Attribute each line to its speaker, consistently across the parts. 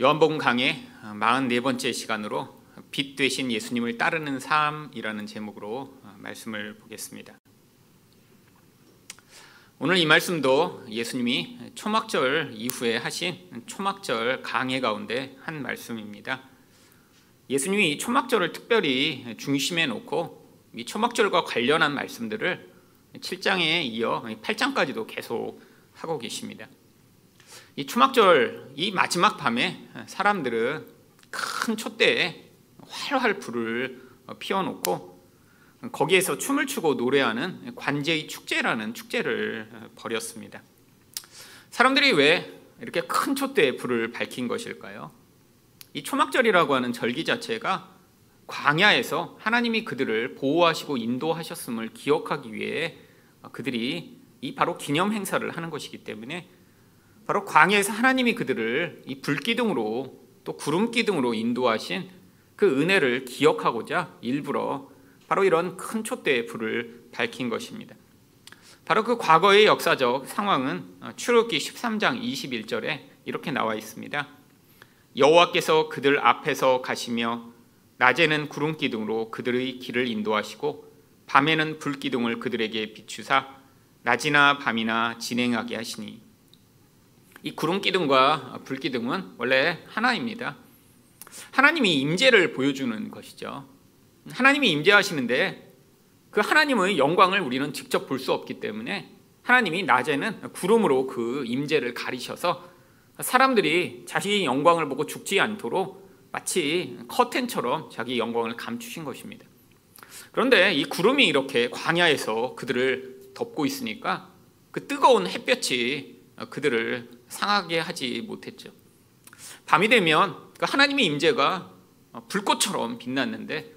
Speaker 1: 요한복음 강의 44번째 시간으로 빛 되신 예수님을 따르는 삶이라는 제목으로 말씀을 보겠습니다. 오늘 이 말씀도 예수님이 초막절 이후에 하신 초막절 강해 가운데 한 말씀입니다. 예수님이 이 초막절을 특별히 중심에 놓고 이 초막절과 관련한 말씀들을 7장에 이어 8장까지도 계속 하고 계십니다. 이 초막절 이 마지막 밤에 사람들은 큰 촛대에 활활 불을 피워놓고 거기에서 춤을 추고 노래하는 관제의 축제라는 축제를 벌였습니다. 사람들이 왜 이렇게 큰 촛대에 불을 밝힌 것일까요? 이 초막절이라고 하는 절기 자체가 광야에서 하나님이 그들을 보호하시고 인도하셨음을 기억하기 위해 그들이 이 바로 기념 행사를 하는 것이기 때문에 바로 광야에서 하나님이 그들을 이 불기둥으로 또 구름 기둥으로 인도하신 그 은혜를 기억하고자 일부러 바로 이런 큰 촛대의 불을 밝힌 것입니다. 바로 그 과거의 역사적 상황은 출애굽기 13장 21절에 이렇게 나와 있습니다. 여호와께서 그들 앞에서 가시며 낮에는 구름 기둥으로 그들의 길을 인도하시고 밤에는 불 기둥을 그들에게 비추사 낮이나 밤이나 진행하게 하시니 이 구름 기둥과 불 기둥은 원래 하나입니다. 하나님이 임재를 보여주는 것이죠. 하나님이 임재하시는데 그 하나님의 영광을 우리는 직접 볼 수 없기 때문에 하나님이 낮에는 구름으로 그 임재를 가리셔서 사람들이 자신의 영광을 보고 죽지 않도록 마치 커튼처럼 자기 영광을 감추신 것입니다. 그런데 이 구름이 이렇게 광야에서 그들을 덮고 있으니까 그 뜨거운 햇볕이 그들을 상하게 하지 못했죠. 밤이 되면 그 하나님의 임재가 불꽃처럼 빛났는데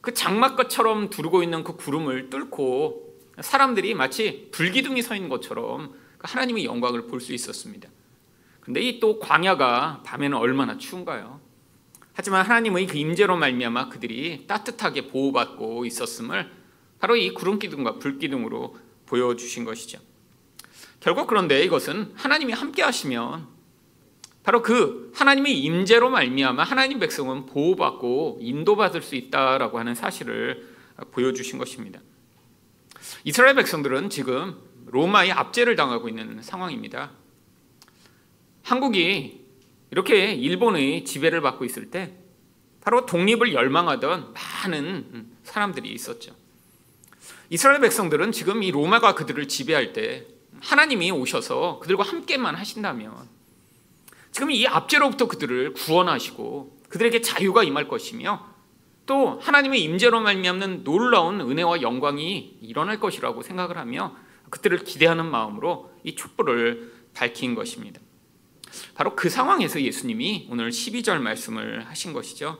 Speaker 1: 그 장막것처럼 두르고 있는 그 구름을 뚫고 사람들이 마치 불기둥이 서 있는 것처럼 그 하나님의 영광을 볼 수 있었습니다. 근데 이 또 광야가 밤에는 얼마나 추운가요? 하지만 하나님의 그 임재로 말미암아 그들이 따뜻하게 보호받고 있었음을 바로 이 구름 기둥과 불 기둥으로 보여주신 것이죠. 결국 그런데 이것은 하나님이 함께 하시면 바로 그 하나님의 임재로 말미암아 하나님 백성은 보호받고 인도받을 수 있다라고 하는 사실을 보여주신 것입니다. 이스라엘 백성들은 지금 로마의 압제를 당하고 있는 상황입니다. 한국이 이렇게 일본의 지배를 받고 있을 때 바로 독립을 열망하던 많은 사람들이 있었죠. 이스라엘 백성들은 지금 이 로마가 그들을 지배할 때 하나님이 오셔서 그들과 함께만 하신다면 지금 이 압제로부터 그들을 구원하시고 그들에게 자유가 임할 것이며 또 하나님의 임재로 말미암는 놀라운 은혜와 영광이 일어날 것이라고 생각을 하며 그들을 기대하는 마음으로 이 촛불을 밝힌 것입니다. 바로 그 상황에서 예수님이 오늘 12절 말씀을 하신 것이죠.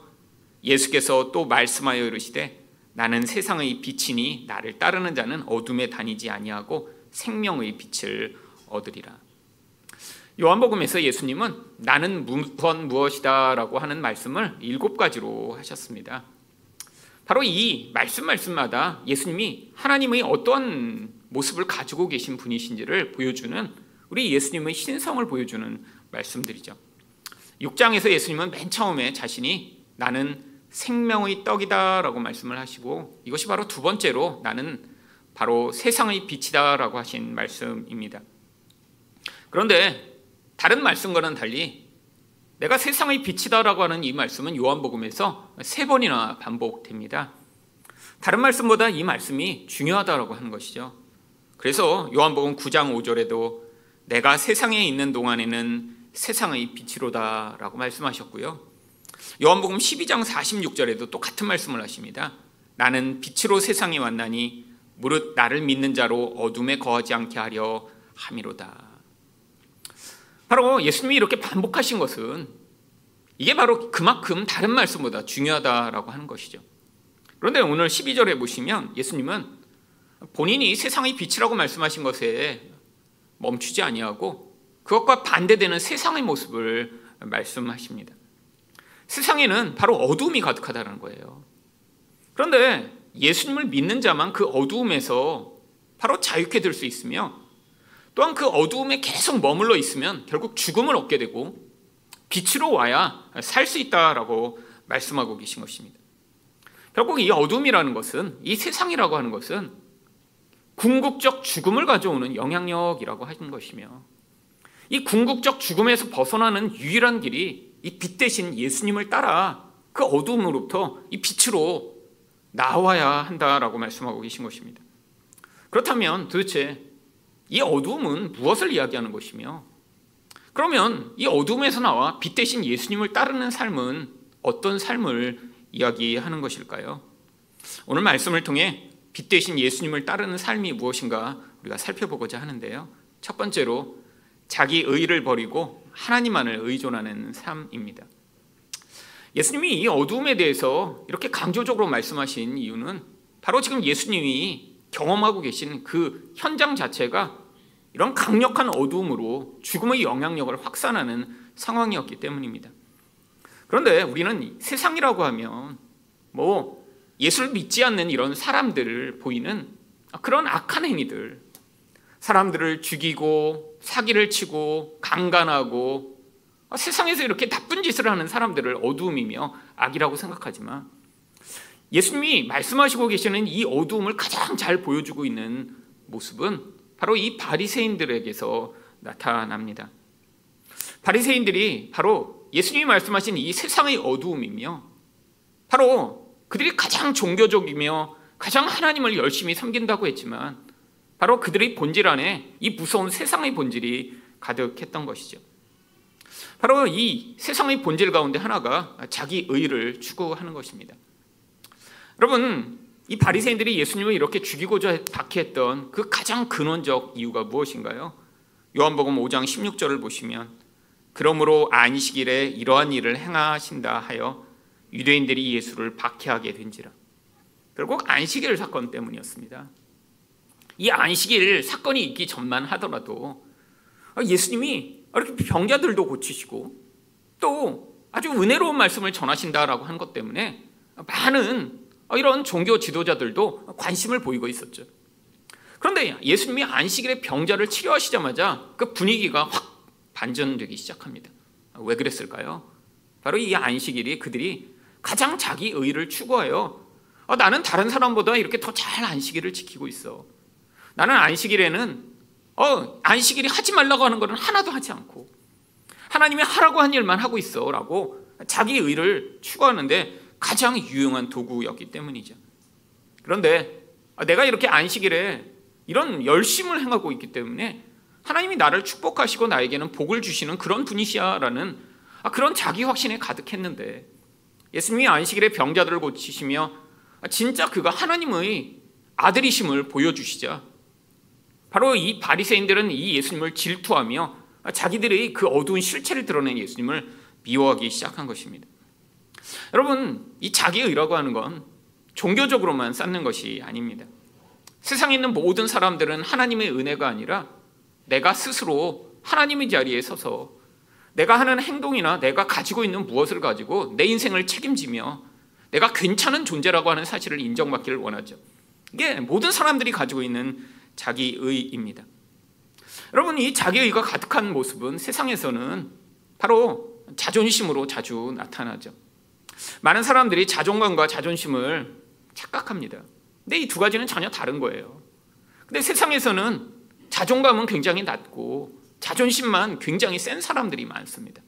Speaker 1: 예수께서 또 말씀하여 이르시되 나는 세상의 빛이니 나를 따르는 자는 어둠에 다니지 아니하고 생명의 빛을 얻으리라. 요한복음에서 예수님은 나는 무엇 무엇이다라고 하는 말씀을 일곱 가지로 하셨습니다. 바로 이 말씀 말씀마다 예수님이 하나님의 어떠한 모습을 가지고 계신 분이신지를 보여주는 우리 예수님의 신성을 보여주는 말씀들이죠. 6장에서 예수님은 맨 처음에 자신이 나는 생명의 떡이다라고 말씀을 하시고 이것이 바로 두 번째로 나는 바로 세상의 빛이다라고 하신 말씀입니다. 그런데 다른 말씀과는 달리 내가 세상의 빛이다라고 하는 이 말씀은 요한복음에서 세 번이나 반복됩니다. 다른 말씀보다 이 말씀이 중요하다라고 하는 것이죠. 그래서 요한복음 9장 5절에도 내가 세상에 있는 동안에는 세상의 빛이로다라고 말씀하셨고요. 요한복음 12장 46절에도 또 같은 말씀을 하십니다. 나는 빛으로 세상에 왔나니 무릇 나를 믿는 자로 어둠에 거하지 않게 하려 함이로다. 바로 예수님이 이렇게 반복하신 것은 이게 바로 그만큼 다른 말씀보다 중요하다라고 하는 것이죠. 그런데 오늘 12절에 보시면 예수님은 본인이 세상의 빛이라고 말씀하신 것에 멈추지 아니하고 그것과 반대되는 세상의 모습을 말씀하십니다. 세상에는 바로 어둠이 가득하다는 거예요. 그런데 예수님을 믿는 자만 그 어두움에서 바로 자유케 될 수 있으며 또한 그 어두움에 계속 머물러 있으면 결국 죽음을 얻게 되고 빛으로 와야 살 수 있다라고 말씀하고 계신 것입니다. 결국 이 어둠이라는 것은 이 세상이라고 하는 것은 궁극적 죽음을 가져오는 영향력이라고 하는 것이며 이 궁극적 죽음에서 벗어나는 유일한 길이 이 빛 대신 예수님을 따라 그 어둠으로부터 이 빛으로 나와야 한다라고 말씀하고 계신 것입니다. 그렇다면 도대체 이 어둠은 무엇을 이야기하는 것이며 그러면 이 어둠에서 나와 빛 대신 예수님을 따르는 삶은 어떤 삶을 이야기하는 것일까요? 오늘 말씀을 통해 빛 대신 예수님을 따르는 삶이 무엇인가 우리가 살펴보고자 하는데요. 첫 번째로 자기 의를 버리고 하나님만을 의존하는 삶입니다. 예수님이 이 어둠에 대해서 이렇게 강조적으로 말씀하신 이유는 바로 지금 예수님이 경험하고 계신 그 현장 자체가 이런 강력한 어둠으로 죽음의 영향력을 확산하는 상황이었기 때문입니다. 그런데 우리는 세상이라고 하면 뭐 예수를 믿지 않는 이런 사람들을 보이는 그런 악한 행위들, 사람들을 죽이고 사기를 치고 강간하고 세상에서 이렇게 나쁜 짓을 하는 사람들을 어두움이며 악이라고 생각하지만 예수님이 말씀하시고 계시는 이 어두움을 가장 잘 보여주고 있는 모습은 바로 이 바리새인들에게서 나타납니다. 바리새인들이 바로 예수님이 말씀하신 이 세상의 어두움이며 바로 그들이 가장 종교적이며 가장 하나님을 열심히 섬긴다고 했지만 바로 그들의 본질 안에 이 무서운 세상의 본질이 가득했던 것이죠. 바로 이 세상의 본질 가운데 하나가 자기 의를 추구하는 것입니다. 여러분, 이 바리새인들이 예수님을 이렇게 죽이고자 박해했던 그 가장 근원적 이유가 무엇인가요? 요한복음 5장 16절을 보시면 그러므로 안식일에 이러한 일을 행하신다 하여 유대인들이 예수를 박해하게 된지라. 결국 안식일 사건 때문이었습니다. 이 안식일 사건이 있기 전만 하더라도 예수님이 이렇게 병자들도 고치시고 또 아주 은혜로운 말씀을 전하신다라고 한 것 때문에 많은 이런 종교 지도자들도 관심을 보이고 있었죠. 그런데 예수님이 안식일에 병자를 치료하시자마자 그 분위기가 확 반전되기 시작합니다. 왜 그랬을까요? 바로 이 안식일이 그들이 가장 자기 의를 추구하여 어, 나는 다른 사람보다 이렇게 더 잘 안식일을 지키고 있어. 나는 안식일에는 어, 안식일이 하지 말라고 하는 것은 하나도 하지 않고 하나님이 하라고 한 일만 하고 있어라고 자기 의를 추구하는데 가장 유용한 도구였기 때문이죠. 그런데 내가 이렇게 안식일에 이런 열심을 행하고 있기 때문에 하나님이 나를 축복하시고 나에게는 복을 주시는 그런 분이시야라는 그런 자기 확신에 가득했는데 예수님이 안식일에 병자들을 고치시며 진짜 그가 하나님의 아들이심을 보여주시자 바로 이 바리새인들은 이 예수님을 질투하며 자기들의 그 어두운 실체를 드러낸 예수님을 미워하기 시작한 것입니다. 여러분, 이 자기의라고 하는 건 종교적으로만 쌓는 것이 아닙니다. 세상에 있는 모든 사람들은 하나님의 은혜가 아니라 내가 스스로 하나님의 자리에 서서 내가 하는 행동이나 내가 가지고 있는 무엇을 가지고 내 인생을 책임지며 내가 괜찮은 존재라고 하는 사실을 인정받기를 원하죠. 이게 모든 사람들이 가지고 있는 자기의입니다. 여러분, 이 자기의가 가득한 모습은 세상에서는 바로 자존심으로 자주 나타나죠. 많은 사람들이 자존감과 자존심을 착각합니다. 근데 이 두 가지는 전혀 다른 거예요. 근데 세상에서는 자존감은 굉장히 낮고 자존심만 굉장히 센 사람들이 많습니다.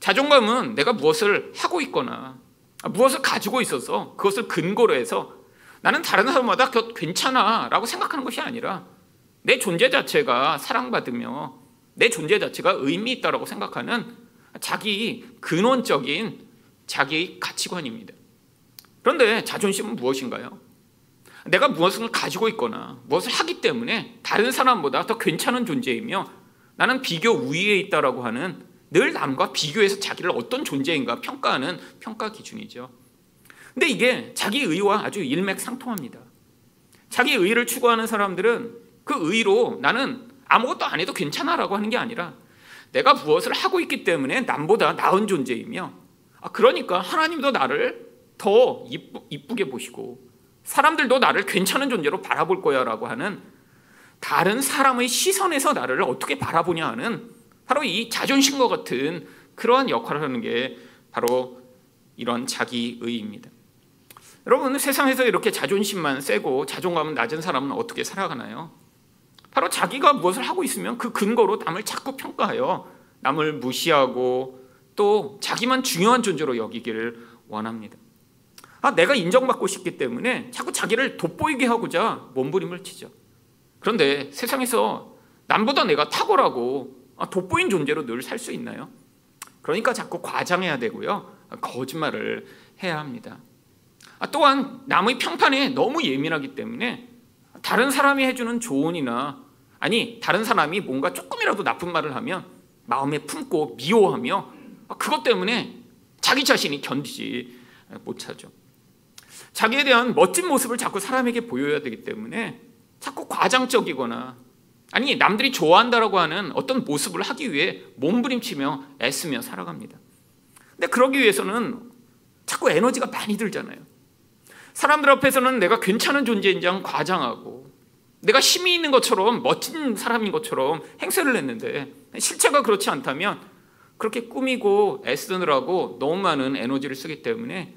Speaker 1: 자존감은 내가 무엇을 하고 있거나 무엇을 가지고 있어서 그것을 근거로 해서 나는 다른 사람마다 괜찮아 라고 생각하는 것이 아니라 내 존재 자체가 사랑받으며 내 존재 자체가 의미 있다고 생각하는 자기 근원적인 자기의 가치관입니다. 그런데 자존심은 무엇인가요? 내가 무엇을 가지고 있거나 무엇을 하기 때문에 다른 사람보다 더 괜찮은 존재이며 나는 비교 우위에 있다라고 하는 늘 남과 비교해서 자기를 어떤 존재인가 평가하는 평가 기준이죠. 근데 이게 자기 의와 아주 일맥상통합니다. 자기 의를 추구하는 사람들은 그 의로 나는 아무것도 안 해도 괜찮아라고 하는 게 아니라 내가 무엇을 하고 있기 때문에 남보다 나은 존재이며 아, 그러니까 하나님도 나를 더 이쁘, 이쁘게 보시고 사람들도 나를 괜찮은 존재로 바라볼 거야라고 하는 다른 사람의 시선에서 나를 어떻게 바라보냐 하는 바로 이 자존심과 같은 그러한 역할을 하는 게 바로 이런 자기의입니다. 여러분 세상에서 이렇게 자존심만 세고 자존감은 낮은 사람은 어떻게 살아가나요? 바로 자기가 무엇을 하고 있으면 그 근거로 남을 자꾸 평가하여 남을 무시하고 또 자기만 중요한 존재로 여기기를 원합니다. 아, 내가 인정받고 싶기 때문에 자꾸 자기를 돋보이게 하고자 몸부림을 치죠. 그런데 세상에서 남보다 내가 탁월하고 아, 돋보인 존재로 늘 살 수 있나요? 그러니까 자꾸 과장해야 되고요. 거짓말을 해야 합니다. 아, 또한 남의 평판에 너무 예민하기 때문에 다른 사람이 해주는 조언이나 아니 다른 사람이 뭔가 조금이라도 나쁜 말을 하면 마음에 품고 미워하며 아, 그것 때문에 자기 자신이 견디지 못하죠. 자기에 대한 멋진 모습을 자꾸 사람에게 보여야 되기 때문에 자꾸 과장적이거나 아니 남들이 좋아한다라고 하는 어떤 모습을 하기 위해 몸부림치며 애쓰며 살아갑니다. 근데 그러기 위해서는 자꾸 에너지가 많이 들잖아요. 사람들 앞에서는 내가 괜찮은 존재인지 과장하고 내가 힘이 있는 것처럼 멋진 사람인 것처럼 행세를 했는데 실체가 그렇지 않다면 그렇게 꾸미고 애쓰느라고 너무 많은 에너지를 쓰기 때문에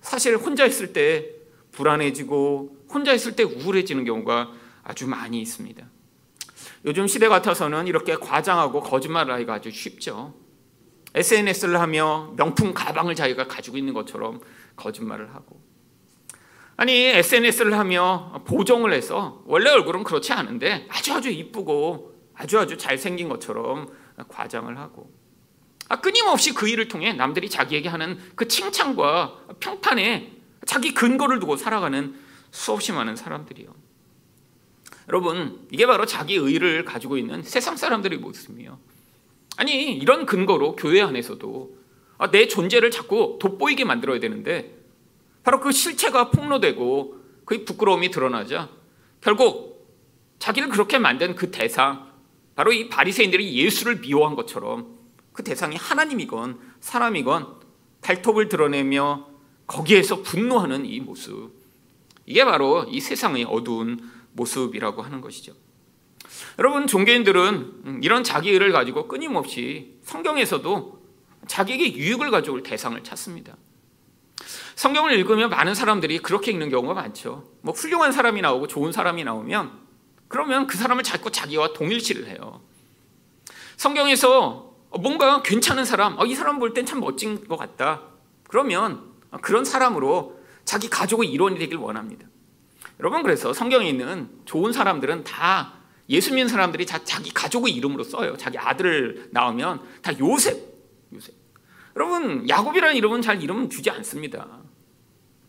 Speaker 1: 사실 혼자 있을 때 불안해지고 혼자 있을 때 우울해지는 경우가 아주 많이 있습니다. 요즘 시대 같아서는 이렇게 과장하고 거짓말을 하기가 아주 쉽죠. SNS를 하며 명품 가방을 자기가 가지고 있는 것처럼 거짓말을 하고 아니 SNS를 하며 보정을 해서 원래 얼굴은 그렇지 않은데 아주 아주 이쁘고 아주 아주 잘생긴 것처럼 과장을 하고 아, 끊임없이 그 일을 통해 남들이 자기에게 하는 그 칭찬과 평판에 자기 근거를 두고 살아가는 수없이 많은 사람들이요. 여러분, 이게 바로 자기 의를 가지고 있는 세상 사람들의 모습이에요. 아니, 이런 근거로 교회 안에서도 아, 내 존재를 자꾸 돋보이게 만들어야 되는데 바로 그 실체가 폭로되고 그 부끄러움이 드러나자 결국 자기를 그렇게 만든 그 대상 바로 이 바리새인들이 예수를 미워한 것처럼 그 대상이 하나님이건 사람이건 발톱을 드러내며 거기에서 분노하는 이 모습 이게 바로 이 세상의 어두운 모습이라고 하는 것이죠. 여러분 종교인들은 이런 자기의를 가지고 끊임없이 성경에서도 자기에게 유익을 가져올 대상을 찾습니다. 성경을 읽으면 많은 사람들이 그렇게 읽는 경우가 많죠. 뭐 훌륭한 사람이 나오고 좋은 사람이 나오면 그러면 그 사람을 자꾸 자기와 동일시를 해요. 성경에서 뭔가 괜찮은 사람, 어, 이 사람 볼 땐 참 멋진 것 같다. 그러면 그런 사람으로 자기 가족의 일원이 되길 원합니다. 여러분 그래서 성경에 있는 좋은 사람들은 다 예수 믿는 사람들이 다 자기 가족의 이름으로 써요. 자기 아들을 나오면 다 요셉, 요셉. 여러분 야곱이라는 이름은 잘 이름 주지 않습니다.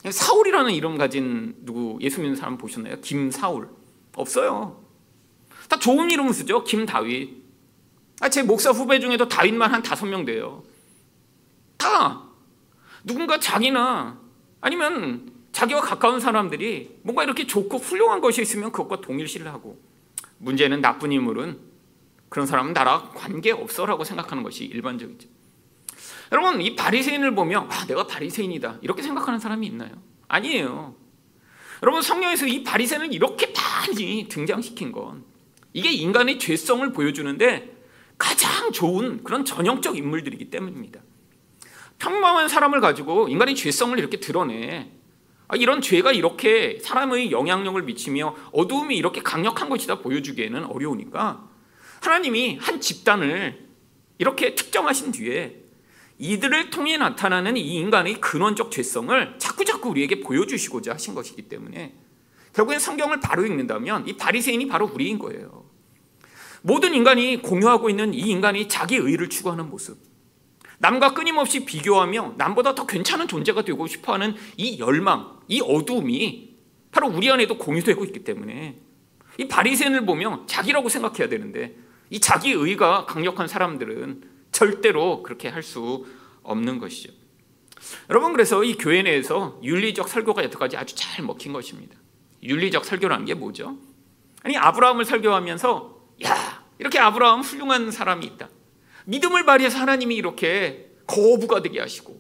Speaker 1: 사울이라는 이름 가진 누구 예수 믿는 사람 보셨나요? 김사울 없어요. 다 좋은 이름을 쓰죠. 김다윗. 아, 제 목사 후배 중에도 다윗만 한 다섯 명 돼요. 다 누군가 자기나 아니면 자기와 가까운 사람들이 뭔가 이렇게 좋고 훌륭한 것이 있으면 그것과 동일시를 하고 문제는 나쁜 인물은 그런 사람은 나랑 관계 없어라고 생각하는 것이 일반적이죠. 여러분 이 바리새인을 보면 아, 내가 바리새인이다 이렇게 생각하는 사람이 있나요? 아니에요. 여러분 성경에서 이 바리새인을 이렇게 많이 등장시킨 건 이게 인간의 죄성을 보여주는데 가장 좋은 그런 전형적 인물들이기 때문입니다. 평범한 사람을 가지고 인간의 죄성을 이렇게 드러내 아, 이런 죄가 이렇게 사람의 영향력을 미치며 어두움이 이렇게 강력한 것이다 보여주기에는 어려우니까 하나님이 한 집단을 이렇게 특정하신 뒤에 이들을 통해 나타나는 이 인간의 근원적 죄성을 자꾸자꾸 우리에게 보여주시고자 하신 것이기 때문에 결국엔 성경을 바로 읽는다면 이 바리새인이 바로 우리인 거예요. 모든 인간이 공유하고 있는 이 인간이 자기 의를 추구하는 모습, 남과 끊임없이 비교하며 남보다 더 괜찮은 존재가 되고 싶어하는 이 열망, 이 어두움이 바로 우리 안에도 공유되고 있기 때문에 이 바리새인을 보면 자기라고 생각해야 되는데 이 자기 의가 강력한 사람들은 절대로 그렇게 할 수 없는 것이죠. 여러분 그래서 이 교회 내에서 윤리적 설교가 여태까지 아주 잘 먹힌 것입니다. 윤리적 설교라는 게 뭐죠? 아니 아브라함을 설교하면서 야 이렇게 아브라함 훌륭한 사람이 있다. 믿음을 발휘해서 하나님이 이렇게 거부가 되게 하시고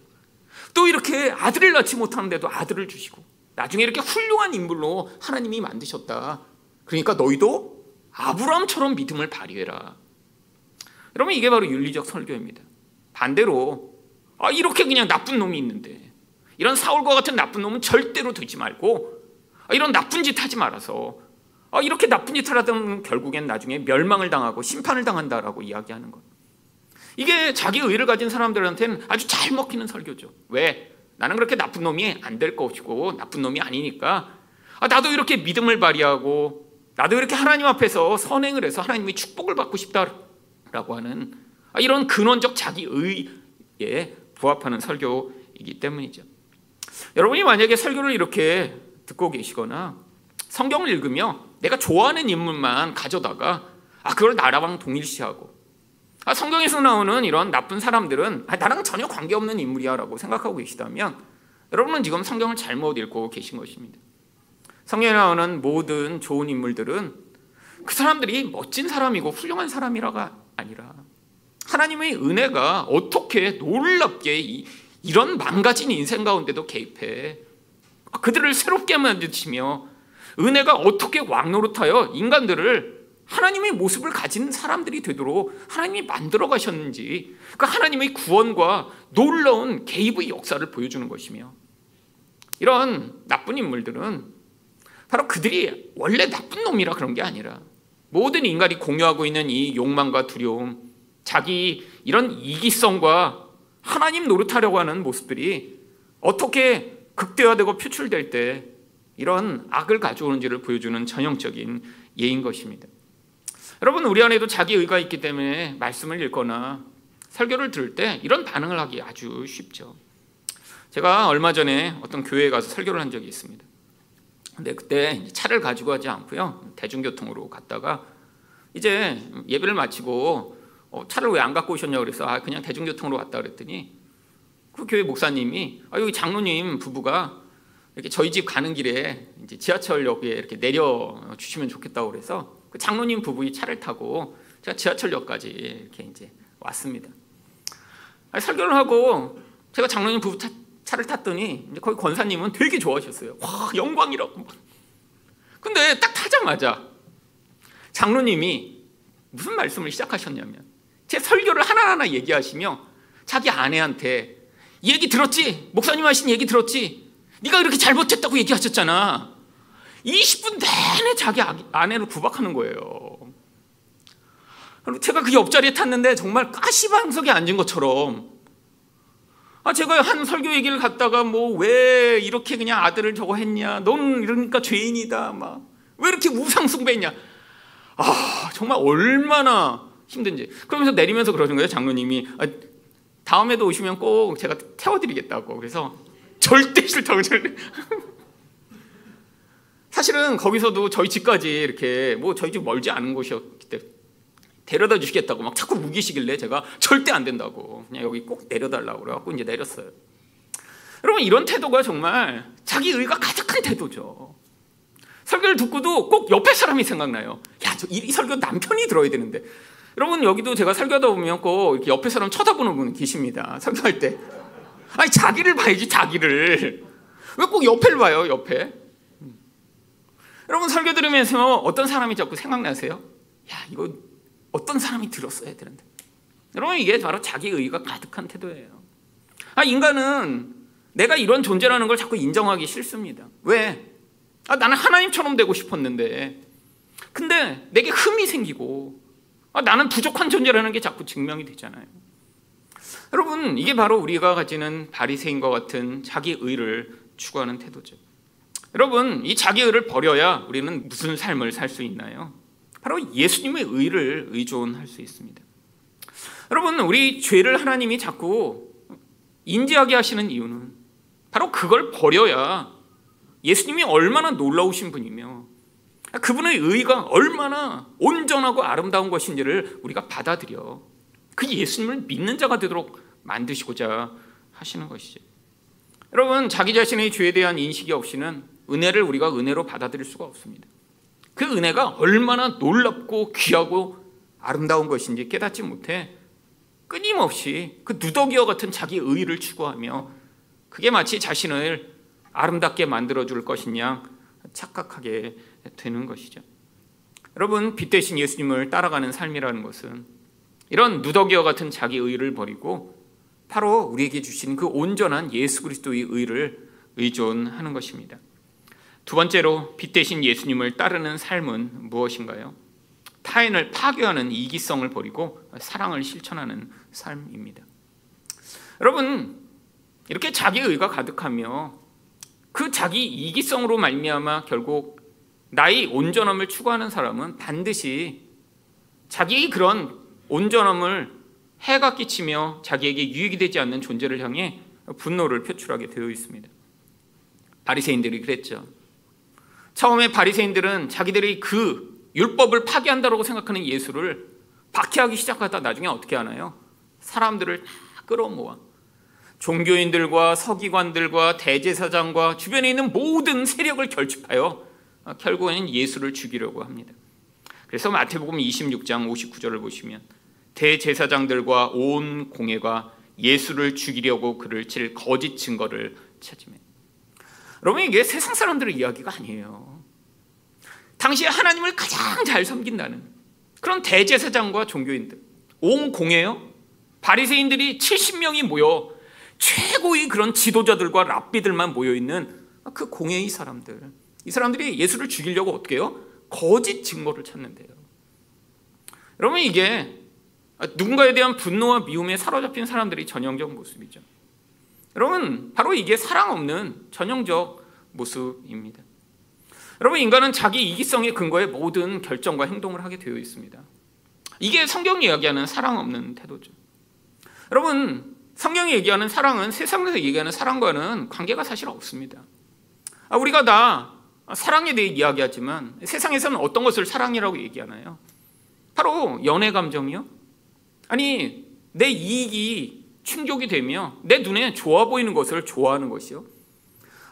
Speaker 1: 또 이렇게 아들을 낳지 못하는데도 아들을 주시고 나중에 이렇게 훌륭한 인물로 하나님이 만드셨다. 그러니까 너희도 아브라함처럼 믿음을 발휘해라. 여러분 이게 바로 윤리적 설교입니다. 반대로 아, 이렇게 그냥 나쁜 놈이 있는데 이런 사울과 같은 나쁜 놈은 절대로 되지 말고 아, 이런 나쁜 짓 하지 말아서 아, 이렇게 나쁜 짓을 하던 결국엔 나중에 멸망을 당하고 심판을 당한다라고 이야기하는 것. 이게 자기 의를 가진 사람들한테는 아주 잘 먹히는 설교죠. 왜? 나는 그렇게 나쁜 놈이 안 될 것이고 나쁜 놈이 아니니까 아, 나도 이렇게 믿음을 발휘하고 나도 이렇게 하나님 앞에서 선행을 해서 하나님의 축복을 받고 싶다 라고 하는 아, 이런 근원적 자기 의에 부합하는 설교이기 때문이죠. 여러분이 만약에 설교를 이렇게 듣고 계시거나 성경을 읽으며 내가 좋아하는 인물만 가져다가 아 그걸 나라랑 동일시하고 아 성경에서 나오는 이런 나쁜 사람들은 아, 나랑 전혀 관계없는 인물이야라고 생각하고 계시다면 여러분은 지금 성경을 잘못 읽고 계신 것입니다. 성경에 나오는 모든 좋은 인물들은 그 사람들이 멋진 사람이고 훌륭한 사람이라가 아니라. 하나님의 은혜가 어떻게 놀랍게 이, 이런 망가진 인생 가운데도 개입해? 그들을 새롭게 만드시며 은혜가 어떻게 왕노릇하여 인간들을 하나님의 모습을 가진 사람들이 되도록 하나님이 만들어 가셨는지 그 하나님의 구원과 놀라운 개입의 역사를 보여주는 것이며. 이런 나쁜 인물들은 바로 그들이 원래 나쁜 놈이라 그런 게 아니라 모든 인간이 공유하고 있는 이 욕망과 두려움, 자기 이런 이기성과 하나님 노릇하려고 하는 모습들이 어떻게 극대화되고 표출될 때 이런 악을 가져오는지를 보여주는 전형적인 예인 것입니다. 여러분 우리 안에도 자기 의가 있기 때문에 말씀을 읽거나 설교를 들을 때 이런 반응을 하기 아주 쉽죠. 제가 얼마 전에 어떤 교회에 가서 설교를 한 적이 있습니다. 근데 그때 차를 가지고 가지 않고요 대중교통으로 갔다가 이제 예배를 마치고 어, 차를 왜 안 갖고 오셨냐 그래서 아 그냥 대중교통으로 왔다 그랬더니 그 교회 목사님이 아 여기 장로님 부부가 이렇게 저희 집 가는 길에 이제 지하철역에 이렇게 내려 주시면 좋겠다고 그래서 그 장로님 부부의 차를 타고 제가 지하철역까지 이렇게 이제 왔습니다. 아니, 설교를 하고 제가 장로님 부부 차, 차를 탔더니 이제 거기 권사님은 되게 좋아하셨어요. 와 영광이라고. 근데 딱 타자마자 장로님이 무슨 말씀을 시작하셨냐면 제 설교를 하나하나 얘기하시며 자기 아내한테 얘기 들었지? 목사님 하신 얘기 들었지? 네가 그렇게 잘못했다고 얘기하셨잖아. 20분 내내 자기 아내를 구박하는 거예요. 제가 그 옆자리에 탔는데 정말 가시방석에 앉은 것처럼 아 제가 한 설교 얘기를 갖다가 뭐 왜 이렇게 그냥 아들을 저거 했냐? 넌 이러니까 죄인이다 막. 왜 이렇게 우상 숭배했냐? 아 정말 얼마나 힘든지. 그러면서 내리면서 그러는 거예요 장로님이. 아, 다음에도 오시면 꼭 제가 태워드리겠다고. 그래서 절대 싫다고 절대 사실은 거기서도 저희 집까지 이렇게 뭐 저희 집 멀지 않은 때문에 데려다 주시겠다고 막 자꾸 무기시길래 제가 절대 안 된다고 그냥 여기 꼭 내려달라고 그래갖고 이제 내렸어요. 여러분 이런 태도가 정말 자기 의가 가득한 태도죠. 설교를 듣고도 꼭 옆에 사람이 생각나요. 야, 저이 설교 남편이 들어야 되는데. 여러분 여기도 제가 설교하다 보면 꼭 이렇게 옆에 사람 쳐다보는 분 계십니다. 설교할 때. 아니 자기를 봐야지 자기를. 왜 꼭 옆에를 봐요? 옆에. 여러분 설교 들으면서 어떤 사람이 자꾸 생각나세요? 야 이거 어떤 사람이 들었어야 되는데. 여러분 이게 바로 자기 의가 가득한 태도예요. 아 인간은 내가 이런 존재라는 걸 자꾸 인정하기 싫습니다. 왜? 아 나는 하나님처럼 되고 싶었는데. 근데 내게 흠이 생기고 아, 나는 부족한 존재라는 게 자꾸 증명이 되잖아요. 여러분 이게 바로 우리가 가지는 바리새인과 같은 자기 의를 추구하는 태도죠. 여러분 이 자기 의를 버려야 우리는 무슨 삶을 살 수 있나요? 바로 예수님의 의를 의존할 수 있습니다. 여러분 우리 죄를 하나님이 자꾸 인지하게 하시는 이유는 바로 그걸 버려야 예수님이 얼마나 놀라우신 분이며 그분의 의가 얼마나 온전하고 아름다운 것인지를 우리가 받아들여 그 예수님을 믿는 자가 되도록 만드시고자 하시는 것이죠. 여러분 자기 자신의 죄에 대한 인식이 없이는 은혜를 우리가 은혜로 받아들일 수가 없습니다. 그 은혜가 얼마나 놀랍고 귀하고 아름다운 것인지 깨닫지 못해 끊임없이 그 누더기와 같은 자기 의를 추구하며 그게 마치 자신을 아름답게 만들어 줄 것이냐 착각하게 되는 것이죠. 여러분 빛 대신 예수님을 따라가는 삶이라는 것은 이런 누더기와 같은 자기 의를 버리고 바로 우리에게 주신 그 온전한 예수 그리스도의 의를 의존하는 것입니다. 두 번째로 빛 대신 예수님을 따르는 삶은 무엇인가요? 타인을 파괴하는 이기성을 버리고 사랑을 실천하는 삶입니다. 여러분 이렇게 자기 의가 가득하며 그 자기 이기성으로 말미암아 결국 나의 온전함을 추구하는 사람은 반드시 자기 그런 온전함을 해가 끼치며 자기에게 유익이 되지 않는 존재를 향해 분노를 표출하게 되어 있습니다. 바리새인들이 그랬죠. 처음에 바리새인들은 자기들이 그 율법을 파괴한다고 생각하는 예수를 박해하기 시작하다 나중에 어떻게 하나요? 사람들을 다 끌어모아 종교인들과 서기관들과 대제사장과 주변에 있는 모든 세력을 결집하여 결국에는 예수를 죽이려고 합니다. 그래서 마태복음 26장 59절을 보시면 대제사장들과 온 공회가 예수를 죽이려고 그를 칠 거짓 증거를 찾으며 여러분 이게 세상 사람들의 이야기가 아니에요. 당시에 하나님을 가장 잘 섬긴다는 그런 대제사장과 종교인들 온 공회요. 바리새인들이 70명이 모여 최고의 그런 지도자들과 랍비들만 모여 있는 그 공회의 사람들. 이 사람들이 예수를 죽이려고 어떻게 해요? 거짓 증거를 찾는데요. 여러분 이게 누군가에 대한 분노와 미움에 사로잡힌 사람들이 전형적 모습이죠. 여러분 바로 이게 사랑 없는 전형적 모습입니다. 여러분 인간은 자기 이기성의 근거에 모든 결정과 행동을 하게 되어 있습니다. 이게 성경이 이야기하는 사랑 없는 태도죠. 여러분 성경이 얘기하는 사랑은 세상에서 얘기하는 사랑과는 관계가 사실 없습니다. 아, 우리가 다 사랑에 대해 이야기하지만 세상에서는 어떤 것을 사랑이라고 얘기하나요? 바로 연애 감정이요. 아니 내 이익이 충족이 되며 내 눈에 좋아 보이는 것을 좋아하는 것이요.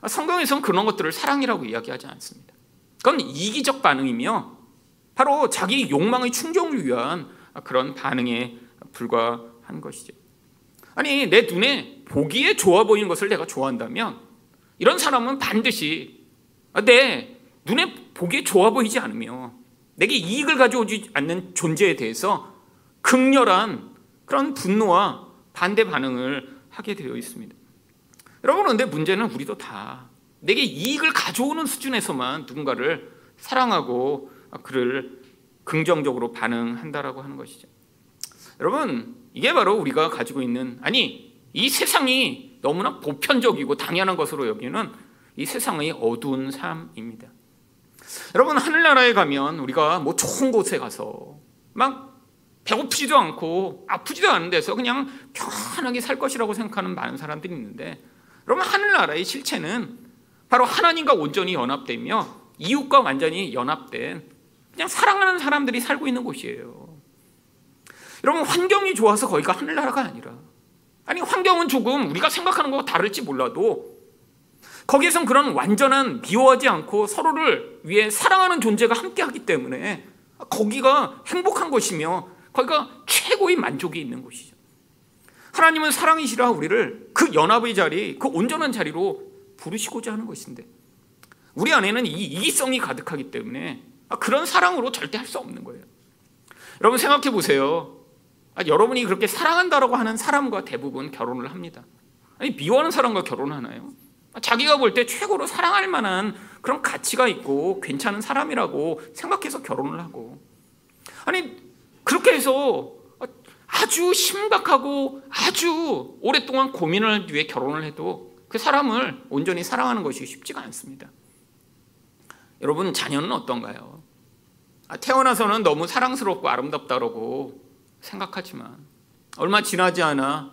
Speaker 1: 아, 성경에서는 그런 것들을 사랑이라고 이야기하지 않습니다. 그건 이기적 반응이며 바로 자기 욕망의 충족을 위한 그런 반응에 불과한 것이죠. 아니 내 눈에 보기에 좋아 보이는 것을 내가 좋아한다면 이런 사람은 반드시 내 눈에 보기에 좋아 보이지 않으며 내게 이익을 가져오지 않는 존재에 대해서 극렬한 그런 분노와 반대 반응을 하게 되어 있습니다. 여러분 그런데 문제는 우리도 다 내게 이익을 가져오는 수준에서만 누군가를 사랑하고 그를 긍정적으로 반응한다라고 하는 것이죠. 여러분 이게 바로 우리가 가지고 있는 아니 이 세상이 너무나 보편적이고 당연한 것으로 여기는 이 세상의 어두운 삶입니다. 여러분 하늘나라에 가면 우리가 뭐 좋은 곳에 가서 막 배고프지도 않고 아프지도 않은 데서 그냥 편하게 살 것이라고 생각하는 많은 사람들이 있는데 여러분 하늘나라의 실체는 바로 하나님과 온전히 연합되며 이웃과 완전히 연합된 그냥 사랑하는 사람들이 살고 있는 곳이에요. 여러분 환경이 좋아서 거기가 하늘나라가 아니라 아니 환경은 조금 우리가 생각하는 것과 다를지 몰라도 거기에선 그런 완전한 미워하지 않고 서로를 위해 사랑하는 존재가 함께하기 때문에 거기가 행복한 것이며 거기가 최고의 만족이 있는 곳이죠. 하나님은 사랑이시라 우리를 그 연합의 자리, 그 온전한 자리로 부르시고자 하는 것인데 우리 안에는 이 이기성이 가득하기 때문에 그런 사랑으로 절대 할 수 없는 거예요. 여러분 생각해 보세요. 아, 여러분이 그렇게 사랑한다라고 하는 사람과 대부분 결혼을 합니다. 아니 미워하는 사람과 결혼하나요? 아, 자기가 볼 때 최고로 사랑할 만한 그런 가치가 있고 괜찮은 사람이라고 생각해서 결혼을 하고 아니 그렇게 해서 아주 심각하고 아주 오랫동안 고민을 위해 결혼을 해도 그 사람을 온전히 사랑하는 것이 쉽지가 않습니다. 여러분 자녀는 어떤가요? 아, 태어나서는 너무 사랑스럽고 아름답다라고 생각하지만 얼마 지나지 않아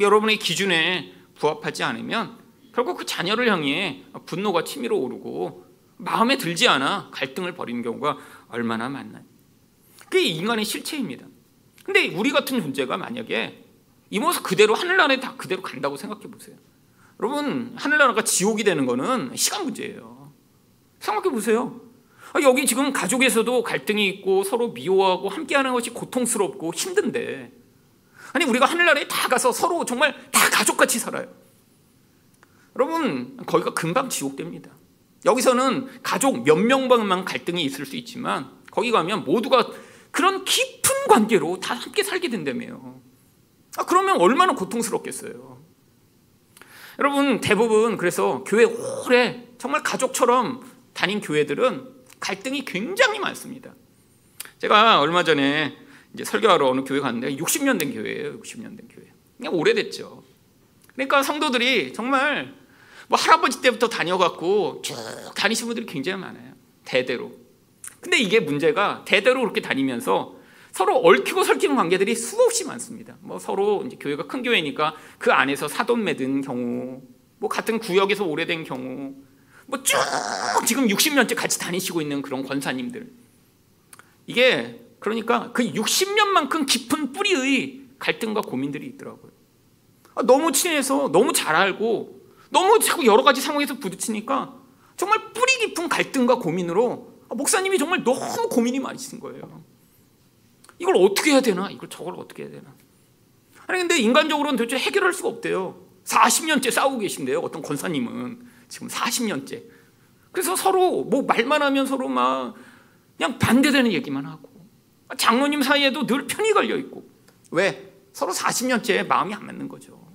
Speaker 1: 여러분의 기준에 부합하지 않으면 결국 그 자녀를 향해 분노가 치밀어 오르고 마음에 들지 않아 갈등을 벌이는 경우가 얼마나 많나요? 그게 인간의 실체입니다. 근데 우리 같은 존재가 만약에 이 모습 그대로 하늘나라에 다 그대로 간다고 생각해 보세요. 여러분 하늘나라가 지옥이 되는 거는 시간 문제예요. 생각해 보세요. 아, 여기 지금 가족에서도 갈등이 있고 서로 미워하고 함께하는 것이 고통스럽고 힘든데 아니 우리가 하늘나라에 다 가서 서로 정말 다 가족같이 살아요. 여러분 거기가 금방 지옥됩니다. 여기서는 가족 몇 명만 갈등이 있을 수 있지만 거기 가면 모두가 그런 깊은 관계로 다 함께 살게 된다며요. 아, 그러면 얼마나 고통스럽겠어요. 여러분 대부분 그래서 교회 오래 정말 가족처럼 다닌 교회들은 갈등이 굉장히 많습니다. 제가 얼마 전에 이제 설교하러 어느 교회 갔는데 60년 된 교회예요. 60년 된 교회. 그냥 오래됐죠. 그러니까 성도들이 정말 뭐 할아버지 때부터 다녀갖고 쭉 다니신 분들이 굉장히 많아요. 대대로. 근데 이게 문제가 대대로 그렇게 다니면서 서로 얽히고 설키는 관계들이 수없이 많습니다. 뭐 서로 이제 교회가 큰 교회니까 그 안에서 사돈 맺은 경우, 뭐 같은 구역에서 오래된 경우, 뭐 쭉 지금 60년째 같이 다니시고 있는 그런 권사님들. 이게 그러니까 그 60년만큼 깊은 뿌리의 갈등과 고민들이 있더라고요. 아, 너무 친해서 너무 잘 알고 너무 자꾸 여러 가지 상황에서 부딪히니까 정말 뿌리 깊은 갈등과 고민으로 아, 목사님이 정말 너무 고민이 많으신 거예요. 이걸 어떻게 해야 되나? 이걸 저걸 어떻게 해야 되나? 아니 근데 인간적으로는 도대체 해결할 수가 없대요. 40년째 싸우고 계신데요. 어떤 권사님은 지금 40년째. 그래서 서로 뭐 말만 하면 서로 막 그냥 반대되는 얘기만 하고 장로님 사이에도 늘 편이 걸려 있고 왜? 서로 40년째 마음이 안 맞는 거죠.